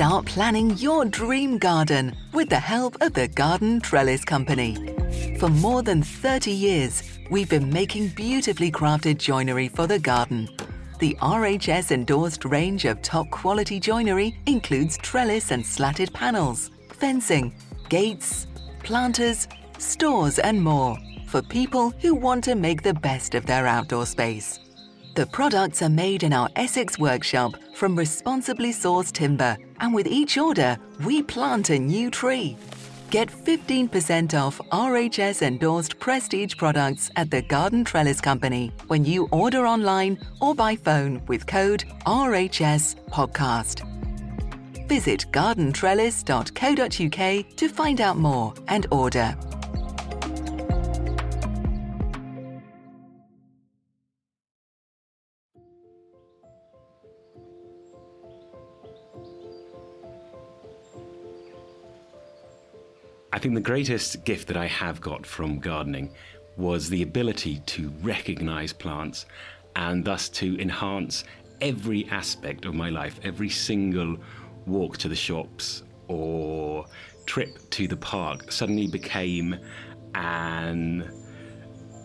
Start planning your dream garden with the help of the Garden Trellis Company. For more than 30 years, we've been making beautifully crafted joinery for the garden. The RHS endorsed range of top quality joinery includes trellis and slatted panels, fencing, gates, planters, stores, and more for people who want to make the best of their outdoor space. The products are made in our Essex workshop from responsibly sourced timber, and with each order, we plant a new tree. Get 15% off RHS endorsed prestige products at the Garden Trellis Company when you order online or by phone with code RHS Podcast. Visit gardentrellis.co.uk to find out more and order. I think the greatest gift that I have got from gardening was the ability to recognize plants and thus to enhance every aspect of my life, every single walk to the shops or trip to the park suddenly became an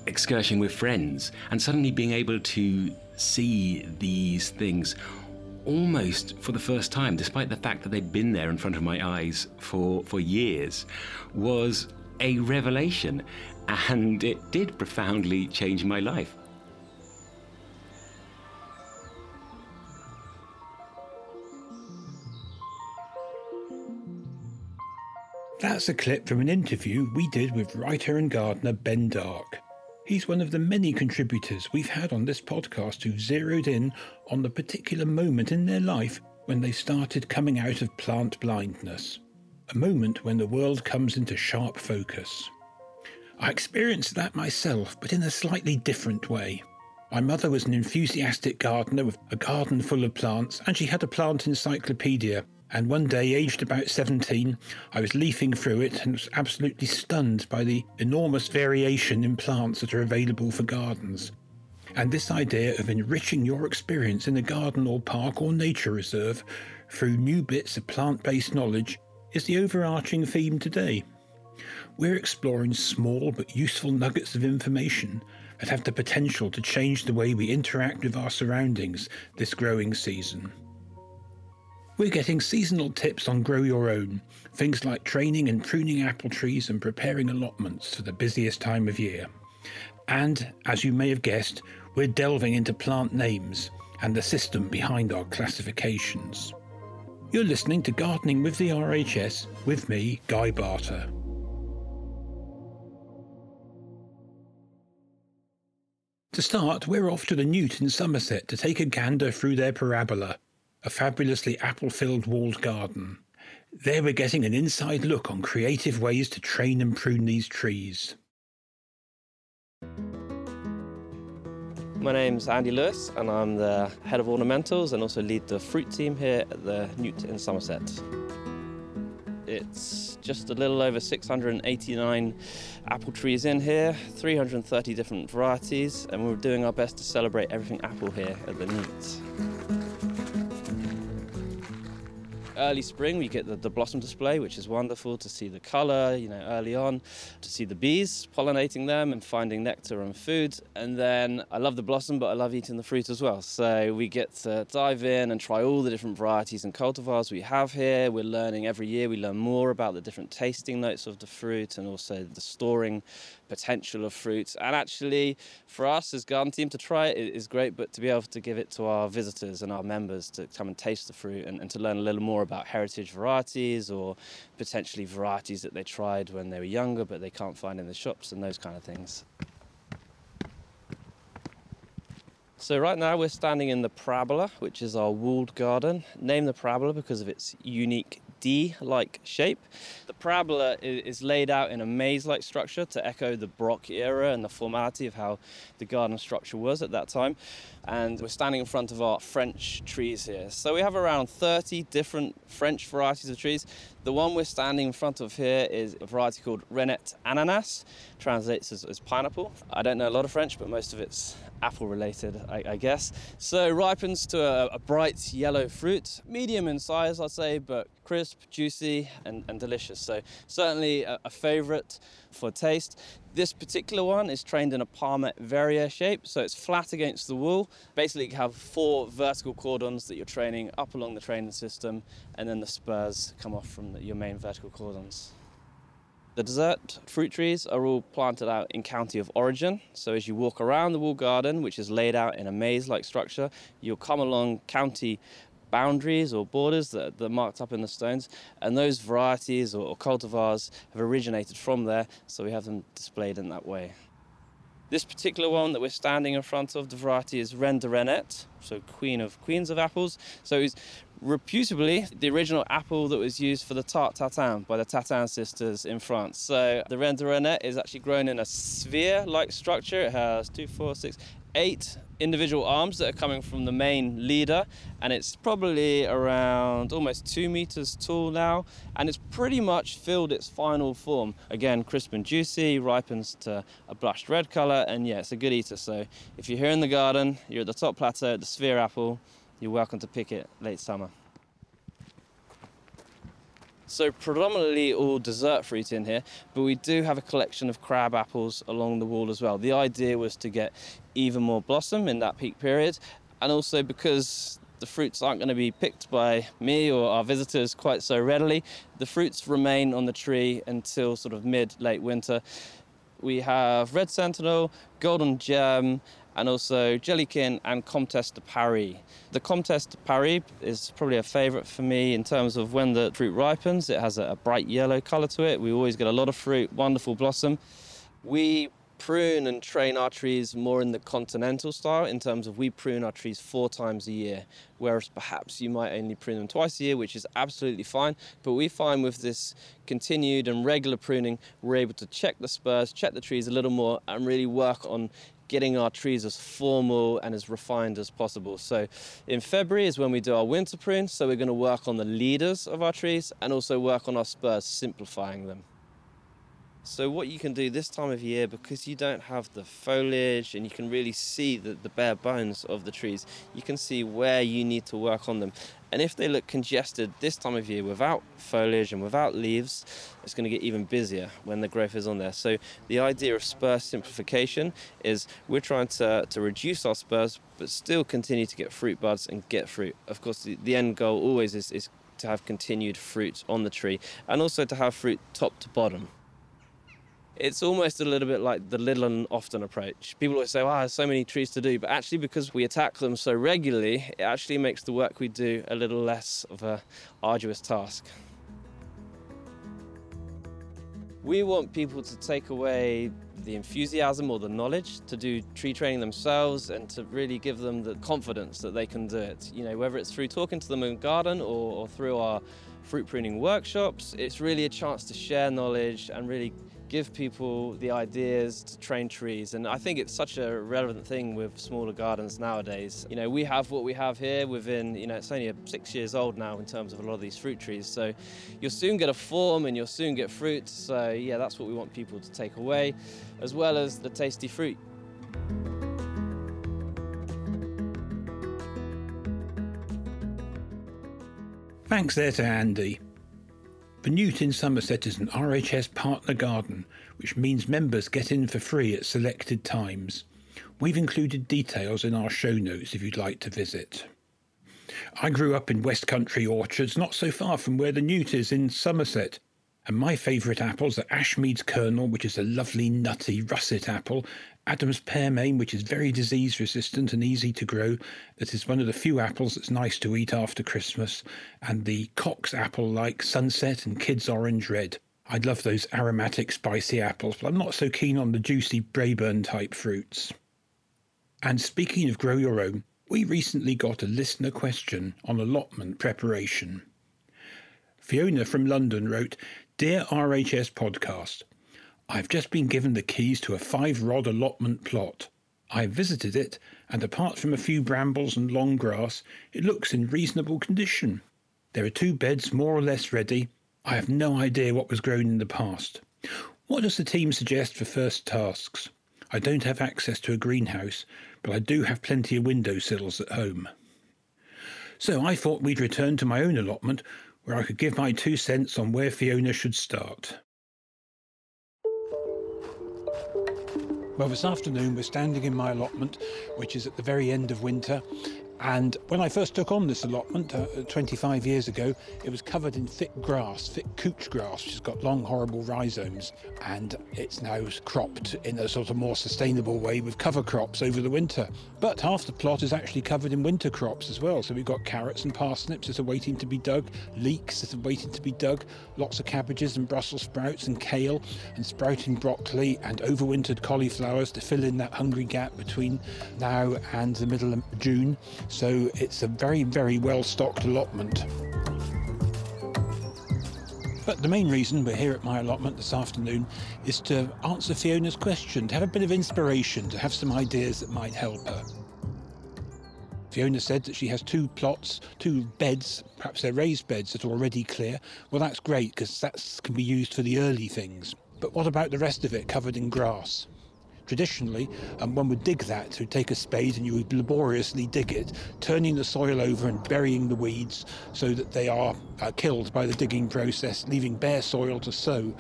excursion with friends and suddenly being able to see these things almost for the first time, despite the fact that they'd been there in front of my eyes for, for years, was a revelation. And it did profoundly change my life. That's a clip from an interview we did with writer and gardener Ben Dark. He's one of the many contributors we've had on this podcast who've zeroed in on the particular moment in their life when they started coming out of plant blindness. A moment when the world comes into sharp focus. I experienced that myself, but in a slightly different way. My mother was an enthusiastic gardener with a garden full of plants, and she had a plant encyclopedia and one day, aged about 17, I was leafing through it and was absolutely stunned by the enormous variation in plants that are available for gardens. And this idea of enriching your experience in a garden or park or nature reserve through new bits of plant based knowledge is the overarching theme today. We're exploring small but useful nuggets of information that have the potential to change the way we interact with our surroundings this growing season. We're getting seasonal tips on Grow Your Own, things like training and pruning apple trees and preparing allotments for the busiest time of year. And, as you may have guessed, we're delving into plant names and the system behind our classifications. You're listening to Gardening with the RHS with me, Guy Barter. To start, we're off to the Newt in Somerset to take a gander through their parabola a fabulously apple filled walled garden. There we're getting an inside look on creative ways to train and prune these trees. My name's Andy Lewis, and I'm the head of ornamentals and also lead the fruit team here at the Newt in Somerset. It's just a little over 689 apple trees in here, 330 different varieties, and we're doing our best to celebrate everything apple here at the Newt early spring we get the, the, blossom display which is wonderful to see the color you know early on to see the bees pollinating them and finding nectar and food. And then i love the blossom but i love eating the fruit as well. So we get to dive in and try all the different varieties and cultivars we have here. We're learning every year. We learn more about the different tasting notes of the fruit and also the storing potential of fruits. And actually, for us as garden team to try it is great, but to be able to give it to our visitors and our members to come and taste the fruit and, and to learn a little more about heritage varieties or potentially varieties that they tried when they were younger but they can't find in the shops and those kind of things. So right now we're standing in the parabola, which is our walled garden. Named the parabola because of its unique D-like shape. The parabola is laid out in a maze-like structure to echo the Baroque era and the formality of how the garden structure was at that time. And we're standing in front of our French trees here. So we have around 30 different French varieties of trees. The one we're standing in front of here is a variety called Reinette Ananas, translates as, as pineapple. I don't know a lot of French, but most of it's apple related, I, I guess. So ripens to a, a, bright yellow fruit, medium in size, I'd say, but crisp, juicy, and, and delicious. So certainly a, a favorite for taste. This particular one is trained in a palmette verrier shape, so it's flat against the wall. Basically, you have four vertical cordons that you're training up along the training system, and then the spurs come off from the, your main vertical cordons. The dessert fruit trees are all planted out in county of origin. So as you walk around the wall garden, which is laid out in a maze-like structure, you'll come along county boundaries or borders that, that, are marked up in the stones, and those varieties or, or cultivars have originated from there, so we have them displayed in that way. This particular one that we're standing in front of, the variety is Reine Reinette, so queen of queens of apples. So it's reputably the original apple that was used for the tarte tatin by the Tatin sisters in France. So the Reine Reinette is actually grown in a sphere-like structure. It has two, four, six, eight individual arms that are coming from the main leader and it's probably around almost two meters tall now and it's pretty much filled its final form again crisp and juicy ripens to a blushed red color and yeah it's a good eater so if you're here in the garden you're at the top plateau at the sphere apple you're welcome to pick it late summer. So predominantly all dessert fruit in here, but we do have a collection of crab apples along the wall as well. The idea was to get even more blossom in that peak period, and also because the fruits aren't going to be picked by me or our visitors quite so readily, the fruits remain on the tree until sort of mid late winter. We have red sentinel, golden gem, and also Jelly King and Comtesse de Paris. The Comtesse de Paris is probably a favourite for me in terms of when the fruit ripens. It has a, bright yellow colour to it. We always get a lot of fruit, wonderful blossom. We prune and train our trees more in the continental style in terms of we prune our trees four times a year, whereas perhaps you might only prune them twice a year, which is absolutely fine. But we find with this continued and regular pruning, we're able to check the spurs, check the trees a little more, and really work on getting our trees as formal and as refined as possible. So in February is when we do our winter prune, so we're going to work on the leaders of our trees and also work on our spurs, simplifying them. So what you can do this time of year, because you don't have the foliage and you can really see the, the bare bones of the trees, you can see where you need to work on them. And if they look congested this time of year without foliage and without leaves, it's going to get even busier when the growth is on there. So the idea of spur simplification is we're trying to, to reduce our spurs, but still continue to get fruit buds and get fruit. Of course, the, the end goal always is, is to have continued fruit on the tree and also to have fruit top to bottom it's almost a little bit like the little and often approach. People always say, wow, there's so many trees to do. But actually, because we attack them so regularly, it actually makes the work we do a little less of a arduous task. We want people to take away the enthusiasm or the knowledge to do tree training themselves and to really give them the confidence that they can do it. You know, whether it's through talking to them in the garden or, or through our fruit pruning workshops, it's really a chance to share knowledge and really give people the ideas to train trees. And I think it's such a relevant thing with smaller gardens nowadays. You know, we have what we have here within, you know, it's only six years old now in terms of a lot of these fruit trees. So you'll soon get a form and you'll soon get fruit. So yeah, that's what we want people to take away, as well as the tasty fruit. Thanks there to Andy. Newt in Somerset is an RHS partner garden, which means members get in for free at selected times. We've included details in our show notes if you'd like to visit. I grew up in West Country orchards, not so far from where the Newt is in Somerset, and my favourite apples are Ashmead's Kernel, which is a lovely nutty russet apple, Adam's Pearmain, which is very disease resistant and easy to grow, that is one of the few apples that's nice to eat after Christmas, and the Cox apple like Sunset and Kidd's Orange Red. I'd love those aromatic spicy apples, but I'm not so keen on the juicy Braeburn type fruits. And speaking of grow your own, we recently got a listener question on allotment preparation. Fiona from London wrote, Dear RHS Podcast, I've just been given the keys to a five rod allotment plot. I visited it, and apart from a few brambles and long grass, it looks in reasonable condition. There are two beds more or less ready, I have no idea what was grown in the past. What does the team suggest for first tasks? I don't have access to a greenhouse, but I do have plenty of window sills at home. So I thought we'd return to my own allotment where I could give my two cents on where Fiona should start. Well, this afternoon we're standing in my allotment, which is at the very end of winter, and when I first took on this allotment uh, 25 years ago, it was covered in thick grass, thick couch grass, which has got long, horrible rhizomes. And it's now cropped in a sort of more sustainable way with cover crops over the winter. But half the plot is actually covered in winter crops as well. So we've got carrots and parsnips that are waiting to be dug, leeks that are waiting to be dug, lots of cabbages and Brussels sprouts and kale and sprouting broccoli and overwintered cauliflowers to fill in that hungry gap between now and the middle of June. So it's a very, very well stocked allotment. But the main reason we're here at my allotment this afternoon is to answer Fiona's question, to have a bit of inspiration, to have some ideas that might help her. Fiona said that she has two plots, two beds, perhaps they're raised beds that are already clear. Well, that's great because that can be used for the early things. But what about the rest of it covered in grass? Traditionally, um, one would dig that, so take a spade and you would laboriously dig it, turning the soil over and burying the weeds so that they are uh, killed by the digging process, leaving bare soil to sow.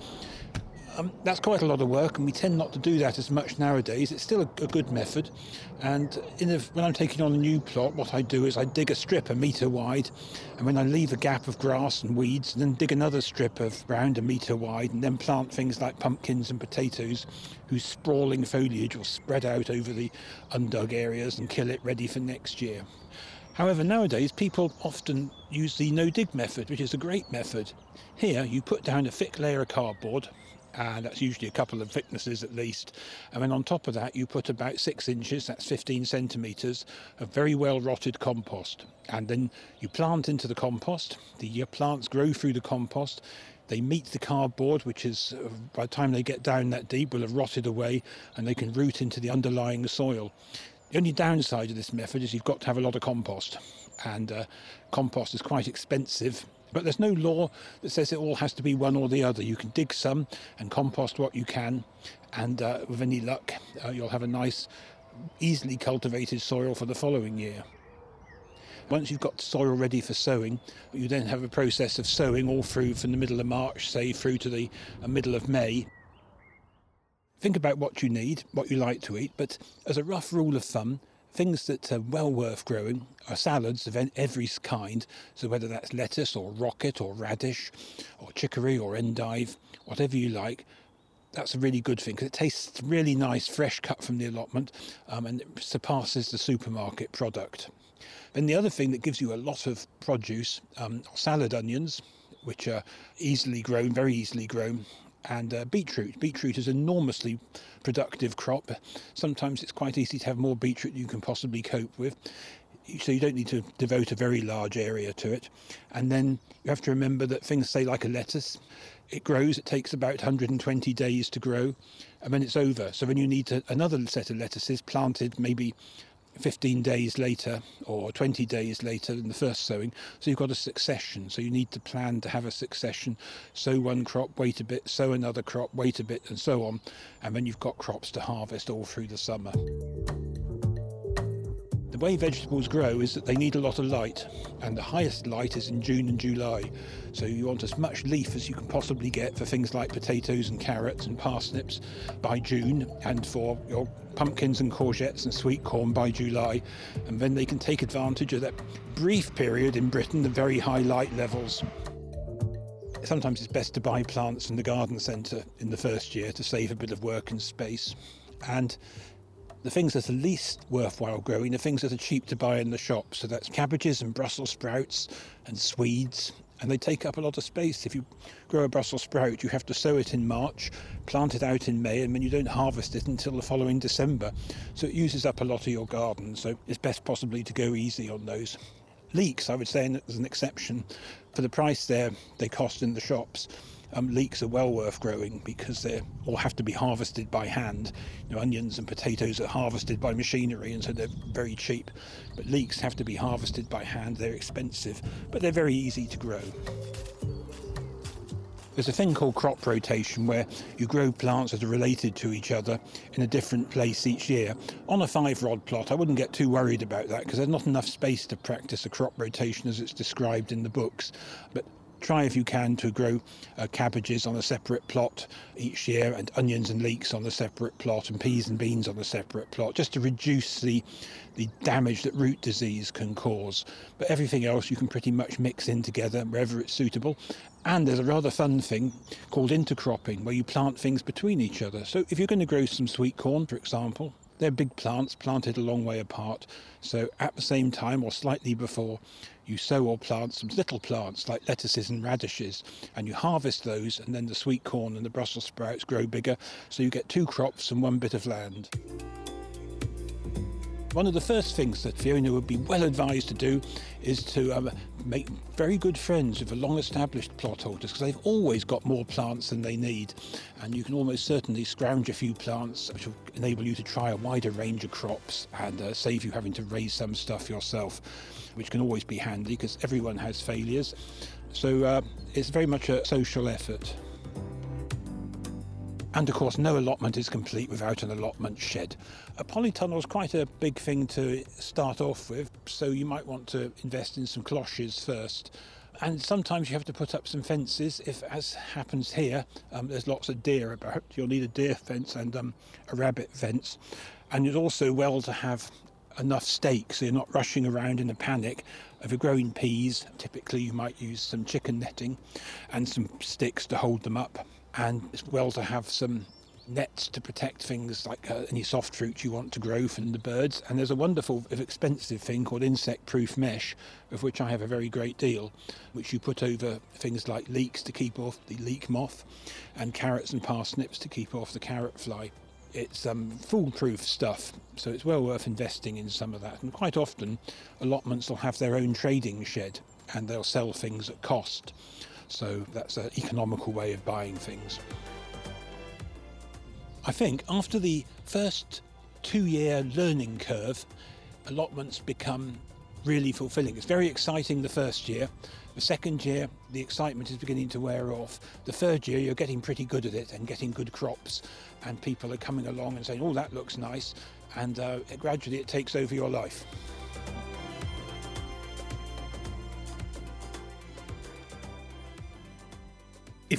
Um, that's quite a lot of work, and we tend not to do that as much nowadays. It's still a, a good method, and when I'm taking on a new plot, what I do is I dig a strip a metre wide, and when I leave a gap of grass and weeds, and then dig another strip of ground a metre wide, and then plant things like pumpkins and potatoes, whose sprawling foliage will spread out over the undug areas and kill it ready for next year. However, nowadays people often use the no dig method, which is a great method. Here, you put down a thick layer of cardboard, and that's usually a couple of thicknesses at least. And then on top of that, you put about six inches, that's 15 centimetres, of very well rotted compost. And then you plant into the compost. The plants grow through the compost. They meet the cardboard, which is, uh, by the time they get down that deep, will have rotted away and they can root into the underlying soil. The only downside of this method is you've got to have a lot of compost, and uh, compost is quite expensive but there's no law that says it all has to be one or the other. You can dig some and compost what you can, and uh, with any luck, uh, you'll have a nice, easily cultivated soil for the following year. Once you've got soil ready for sowing, you then have a process of sowing all through from the middle of March, say through to the uh, middle of May. Think about what you need, what you like to eat, but as a rough rule of thumb, Things that are well worth growing are salads of every kind. So whether that's lettuce or rocket or radish or chicory or endive, whatever you like, that's a really good thing because it tastes really nice, fresh cut from the allotment, um, and it surpasses the supermarket product. Then the other thing that gives you a lot of produce um, are salad onions, which are easily grown, very easily grown, and uh, beetroot. Beetroot is an enormously productive crop. Sometimes it's quite easy to have more beetroot than you can possibly cope with. So you don't need to devote a very large area to it. And then you have to remember that things, say like a lettuce, it grows, it takes about 120 days to grow, and then it's over. So then you need to, another set of lettuces planted maybe 15 days later or 20 days later than the first sowing. So you've got a succession. So you need to plan to have a succession. Sow one crop, wait a bit, sow another crop, wait a bit, and so on. And then you've got crops to harvest all through the summer. The way vegetables grow is that they need a lot of light, and the highest light is in June and July. So you want as much leaf as you can possibly get for things like potatoes and carrots and parsnips by June, and for your pumpkins and courgettes and sweet corn by July. And then they can take advantage of that brief period in Britain, the very high light levels. Sometimes it's best to buy plants from the garden centre in the first year to save a bit of work and space. And the things that are least worthwhile growing are things that are cheap to buy in the shop. So that's cabbages and Brussels sprouts and Swedes. And they take up a lot of space. If you grow a Brussels sprout, you have to sow it in March, plant it out in May, and then you don't harvest it until the following December. So it uses up a lot of your garden. So it's best possibly to go easy on those. Leeks, I would say, as an exception. For the price there they cost in the shops, um, leeks are well worth growing because they all have to be harvested by hand. You know, onions and potatoes are harvested by machinery, and so they're very cheap. But leeks have to be harvested by hand. They're expensive, but they're very easy to grow. There's a thing called crop rotation where you grow plants that are related to each other in a different place each year. On a five rod plot, I wouldn't get too worried about that because there's not enough space to practice a crop rotation as it's described in the books. But try if you can to grow uh, cabbages on a separate plot each year and onions and leeks on a separate plot and peas and beans on a separate plot just to reduce the the damage that root disease can cause. But everything else you can pretty much mix in together wherever it's suitable. And there's a rather fun thing called intercropping where you plant things between each other. So if you're going to grow some sweet corn for example they're big plants planted a long way apart. So at the same time or slightly before, you sow or plant some little plants like lettuces and radishes and you harvest those and then the sweet corn and the Brussels sprouts grow bigger so you get two crops and one bit of land. One of the first things that Fiona would be well advised to do is to um, make very good friends with the long established plot holders because they've always got more plants than they need. And you can almost certainly scrounge a few plants which will enable you to try a wider range of crops and uh, save you having to raise some stuff yourself, which can always be handy because everyone has failures. So uh, it's very much a social effort. And of course, no allotment is complete without an allotment shed. A polytunnel is quite a big thing to start off with, so you might want to invest in some cloches first. And sometimes you have to put up some fences. If, as happens here, um, there's lots of deer about, you'll need a deer fence and um, a rabbit fence. And it's also well to have enough stakes so you're not rushing around in a panic. If you're growing peas, typically you might use some chicken netting and some sticks to hold them up and it's well to have some nets to protect things like uh, any soft fruit you want to grow from the birds. And there's a wonderful, if expensive thing called insect proof mesh, of which I have a very great deal, which you put over things like leeks to keep off the leek moth and carrots and parsnips to keep off the carrot fly. It's um, foolproof stuff, so it's well worth investing in some of that. And quite often, allotments will have their own trading shed and they'll sell things at cost. So that's an economical way of buying things. I think after the first two year learning curve, allotments become really fulfilling. It's very exciting the first year. The second year, the excitement is beginning to wear off. The third year, you're getting pretty good at it and getting good crops, and people are coming along and saying, Oh, that looks nice. And uh, gradually, it takes over your life.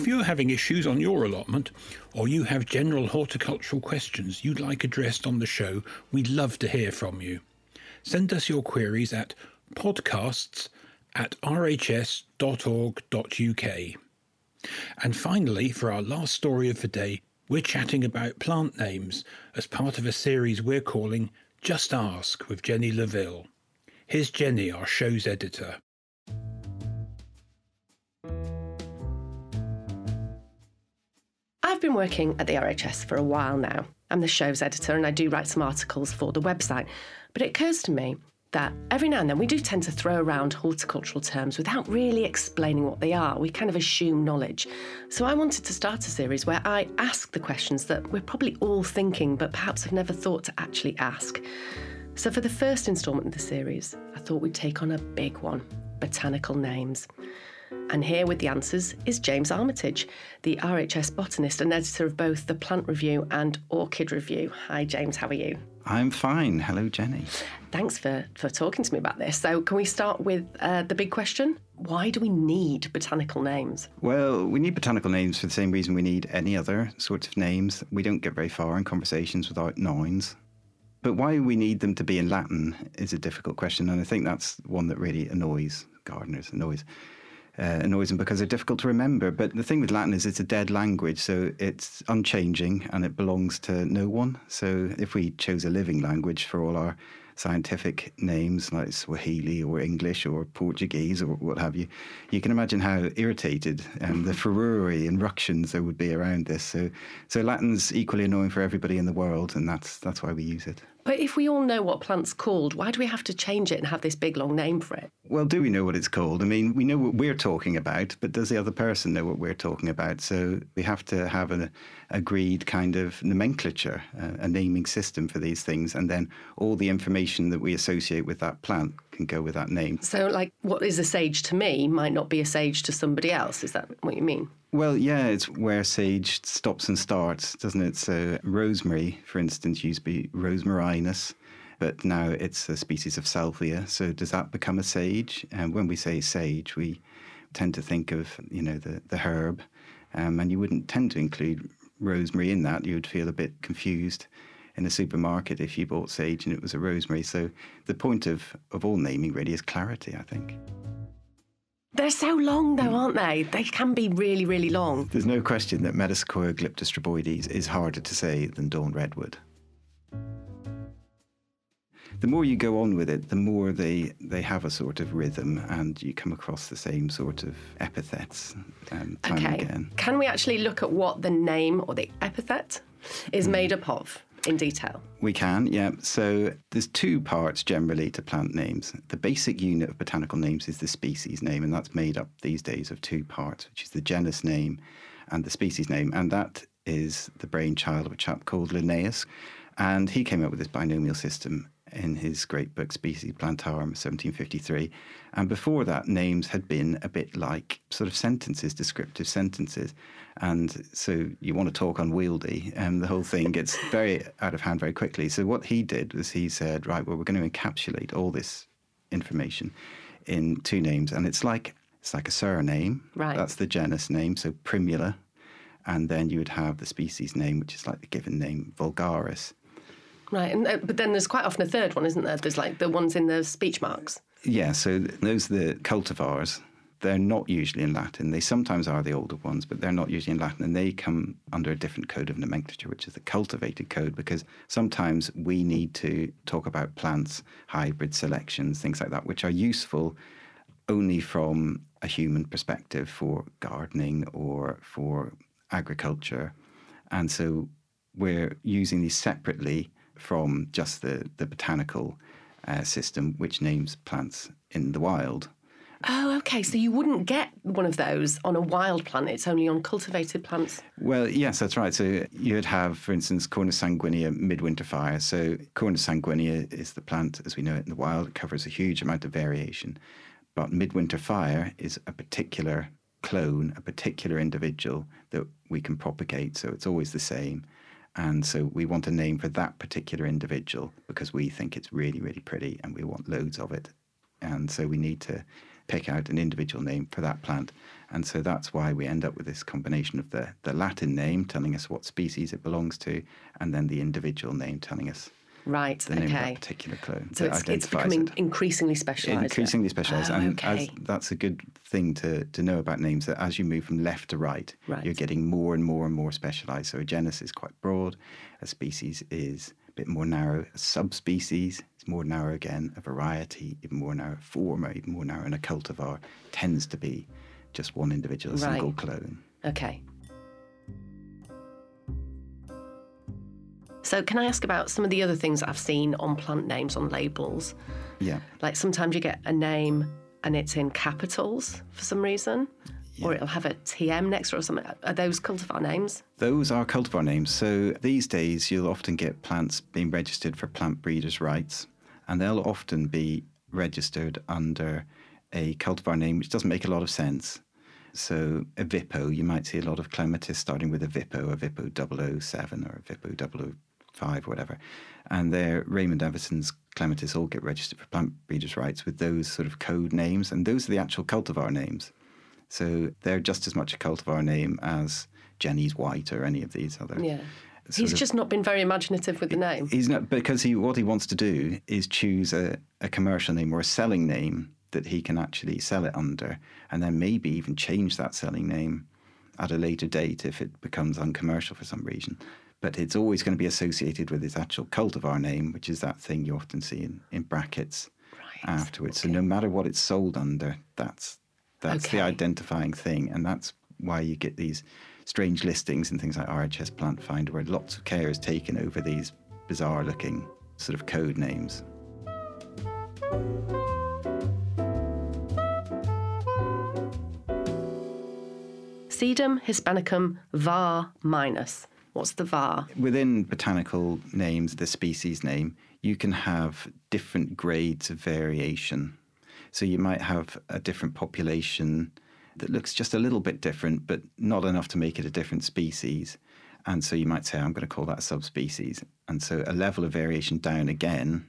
If you're having issues on your allotment, or you have general horticultural questions you'd like addressed on the show, we'd love to hear from you. Send us your queries at podcasts at rhs.org.uk. And finally, for our last story of the day, we're chatting about plant names as part of a series we're calling Just Ask with Jenny Laville. Here's Jenny, our show's editor. I've been working at the RHS for a while now. I'm the show's editor and I do write some articles for the website. But it occurs to me that every now and then we do tend to throw around horticultural terms without really explaining what they are. We kind of assume knowledge. So I wanted to start a series where I ask the questions that we're probably all thinking but perhaps have never thought to actually ask. So for the first instalment of the series, I thought we'd take on a big one botanical names. And here with the answers is James Armitage, the RHS botanist and editor of both the Plant Review and Orchid Review. Hi, James, how are you? I'm fine. Hello, Jenny. Thanks for, for talking to me about this. So, can we start with uh, the big question? Why do we need botanical names? Well, we need botanical names for the same reason we need any other sorts of names. We don't get very far in conversations without nouns. But why we need them to be in Latin is a difficult question, and I think that's one that really annoys gardeners, annoys uh, annoys them because they're difficult to remember. But the thing with Latin is it's a dead language, so it's unchanging and it belongs to no one. So if we chose a living language for all our scientific names like Swahili or English or Portuguese or what have you, you can imagine how irritated um, the furore and ructions there would be around this. So, so Latin's equally annoying for everybody in the world, and that's that's why we use it. But if we all know what plant's called, why do we have to change it and have this big long name for it? Well, do we know what it's called? I mean, we know what we're talking about, but does the other person know what we're talking about? So we have to have an agreed kind of nomenclature, a naming system for these things, and then all the information that we associate with that plant can go with that name. So, like, what is a sage to me might not be a sage to somebody else. Is that what you mean? Well, yeah, it's where sage stops and starts, doesn't it? So, rosemary, for instance, used to be rosmarinus, but now it's a species of salvia. So, does that become a sage? And when we say sage, we tend to think of, you know, the, the herb, um, and you wouldn't tend to include rosemary in that. You would feel a bit confused in a supermarket if you bought sage and it was a rosemary. So, the point of, of all naming really is clarity, I think. They're so long, though, aren't they? They can be really, really long. There's no question that Metasequoia glyptostroboides is harder to say than dawn redwood. The more you go on with it, the more they, they have a sort of rhythm and you come across the same sort of epithets um, time Okay. again. Can we actually look at what the name or the epithet is made up of in detail? We can, yeah. So there's two parts generally to plant names. The basic unit of botanical names is the species name, and that's made up these days of two parts, which is the genus name and the species name. And that is the brainchild of a chap called Linnaeus. And he came up with this binomial system in his great book Species Plantarum, 1753. And before that, names had been a bit like sort of sentences, descriptive sentences. And so you want to talk unwieldy, and the whole thing gets very out of hand very quickly. So what he did was he said, right, well, we're going to encapsulate all this information in two names, and it's like it's like a surname. Right. That's the genus name, so Primula, and then you would have the species name, which is like the given name Vulgaris. Right, and, uh, but then there's quite often a third one, isn't there? There's like the ones in the speech marks. Yeah, so those are the cultivars. They're not usually in Latin. They sometimes are the older ones, but they're not usually in Latin. And they come under a different code of nomenclature, which is the cultivated code, because sometimes we need to talk about plants, hybrid selections, things like that, which are useful only from a human perspective for gardening or for agriculture. And so we're using these separately from just the, the botanical uh, system, which names plants in the wild. Oh, okay. So you wouldn't get one of those on a wild plant. It's only on cultivated plants. Well, yes, that's right. So you'd have, for instance, Cornus sanguinea midwinter fire. So Cornus sanguinea is the plant as we know it in the wild. It covers a huge amount of variation. But midwinter fire is a particular clone, a particular individual that we can propagate. So it's always the same. And so we want a name for that particular individual because we think it's really, really pretty and we want loads of it. And so we need to pick out an individual name for that plant. And so that's why we end up with this combination of the, the Latin name telling us what species it belongs to, and then the individual name telling us Right. the name of that okay. particular clone. So it's, it's becoming it. increasingly specialised. Increasingly specialised, Oh, and okay. as, that's a good thing to, to know about names. That as you move from left to right, Right. you're getting more and more and more specialised. So a genus is quite broad, a species is a bit more narrow, a subspecies is more narrow again, a variety even more narrow, form even more narrow, and a cultivar tends to be just one individual, a single clone. Okay. So, can I ask about some of the other things that I've seen on plant names on labels? Yeah. Like sometimes you get a name and it's in capitals for some reason, or it'll have a TM next to it or something. Are those cultivar names? Those are cultivar names. So these days, you'll often get plants being registered for plant breeders' rights, and they'll often be registered under a cultivar name which doesn't make a lot of sense. So Evipo, you might see a lot of clematis starting with Evipo, a Vippo 007 or Evipo oh 005, whatever. And they're Raymond Evison's clematis all get registered for plant breeders' rights with those sort of code names, and those are the actual cultivar names. So they're just as much a cultivar name as Jenny's White or any of these other. Yeah. He's of- just not been very imaginative with the name. He's not because he what he wants to do is choose a, a commercial name or a selling name that he can actually sell it under, and then maybe even change that selling name at a later date if it becomes uncommercial for some reason. But it's always going to be associated with his actual cultivar name, which is that thing you often see in, in brackets Right, afterwards. So no matter what it's sold under, that's that's Okay. the identifying thing, and that's why you get these strange listings and things like RHS Plant Finder, where lots of care is taken over these bizarre-looking sort of code names. Sedum hispanicum var minus. What's the var? Within botanical names, the species name, you can have different grades of variation. So you might have a different population that looks just a little bit different, but not enough to make it a different species. And so you might say, I'm going to call that a subspecies. And so a level of variation down again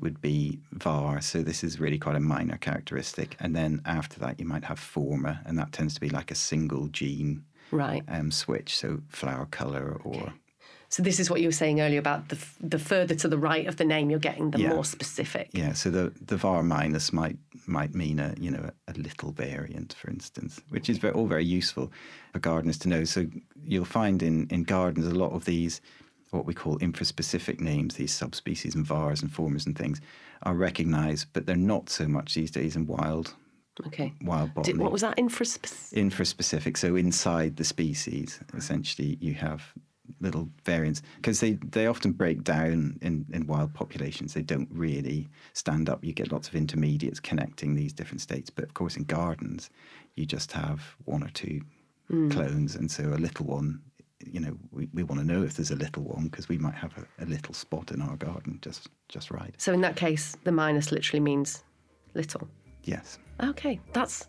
would be var. So this is really quite a minor characteristic. And then after that, you might have forma, and that tends to be like a single gene Right. um, switch. So flower color or So this is what you were saying earlier about the f- the further to the right of the name you're getting, the Yeah. more specific. yeah. So the the var minus might might mean a you know a, a little variant, for instance, which is very, all very useful for gardeners to know. So you'll find in in gardens a lot of these what we call infraspecific names, these subspecies and vars and formas and things, are recognised, but they're not so much these days in wild Okay. wild botany. Did, what was that? Infraspec- infraspecific. So inside the species, essentially, you have little variants because they, they often break down in, in wild populations. They don't really stand up. You get lots of intermediates connecting these different states. But of course, in gardens, you just have one or two hmm. clones. And so a little one, you know, we, we want to know if there's a little one because we might have a, a little spot in our garden just, just right. So in that case, the minus literally means little. Yes. Okay, that's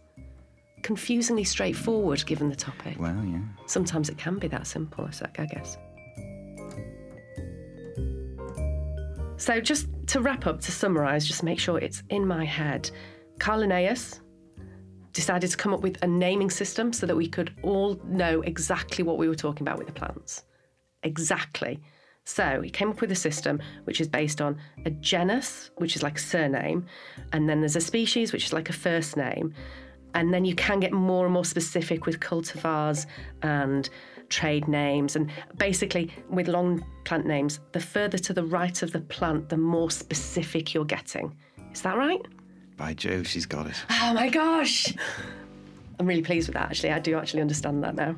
confusingly straightforward given the topic. Well, yeah. Sometimes it can be that simple, I guess. So, just to wrap up, to summarise, just make sure it's in my head. Carl Linnaeus decided to come up with a naming system so that we could all know exactly what we were talking about with the plants. Exactly. So he came up with a system which is based on a genus, which is like a surname, and then there's a species, which is like a first name. And then you can get more and more specific with cultivars and trade names. And basically, with long plant names, the further to the right of the plant, the more specific you're getting. Is that right? By Jove, she's got it. Oh my gosh! I'm really pleased with that, actually. I do actually understand that now.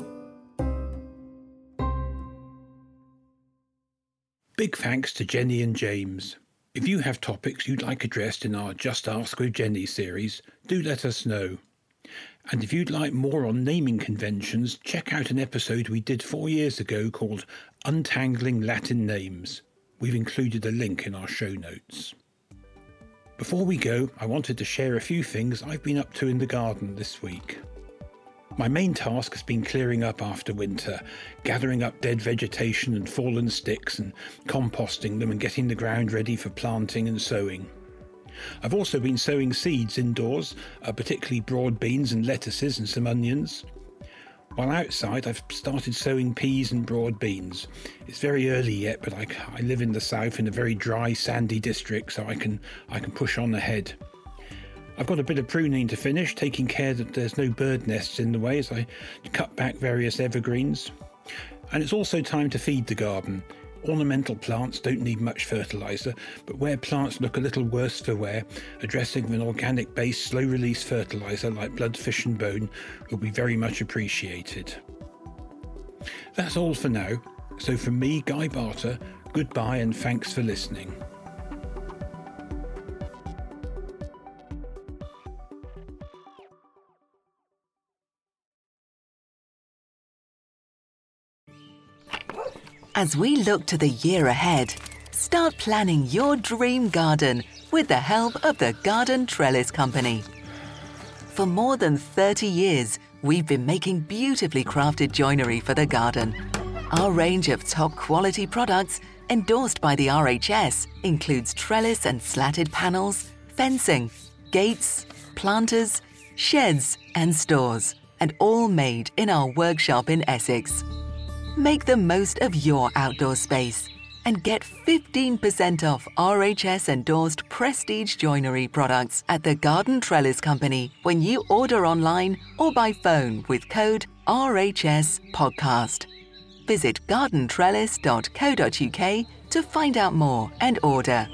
Big thanks to Jenny and James. If you have topics you'd like addressed in our Just Ask with Jenny series, do let us know. And if you'd like more on naming conventions, check out an episode we did four years ago called Untangling Latin Names. We've included a link in our show notes. Before we go, I wanted to share a few things I've been up to in the garden this week. My main task has been clearing up after winter, gathering up dead vegetation and fallen sticks and composting them and getting the ground ready for planting and sowing. I've also been sowing seeds indoors, uh, particularly broad beans and lettuces and some onions. While outside, I've started sowing peas and broad beans. It's very early yet, but I, I live in the south in a very dry, sandy district, so I can I can push on ahead. I've got a bit of pruning to finish, taking care that there's no bird nests in the way as I cut back various evergreens. And it's also time to feed the garden. Ornamental plants don't need much fertiliser, but where plants look a little worse for wear, addressing dressing of an organic based slow release fertiliser like blood, fish, and bone will be very much appreciated. That's all for now. So, from me, Guy Barter, goodbye and thanks for listening. As we look to the year ahead, start planning your dream garden with the help of the Garden Trellis Company. For more than 30 years, we've been making beautifully crafted joinery for the garden. Our range of top quality products, endorsed by the RHS, includes trellis and slatted panels, fencing, gates, planters, sheds, and stores, and all made in our workshop in Essex. Make the most of your outdoor space and get 15% off RHS endorsed prestige joinery products at the Garden Trellis Company when you order online or by phone with code RHS Podcast. Visit gardentrellis.co.uk to find out more and order.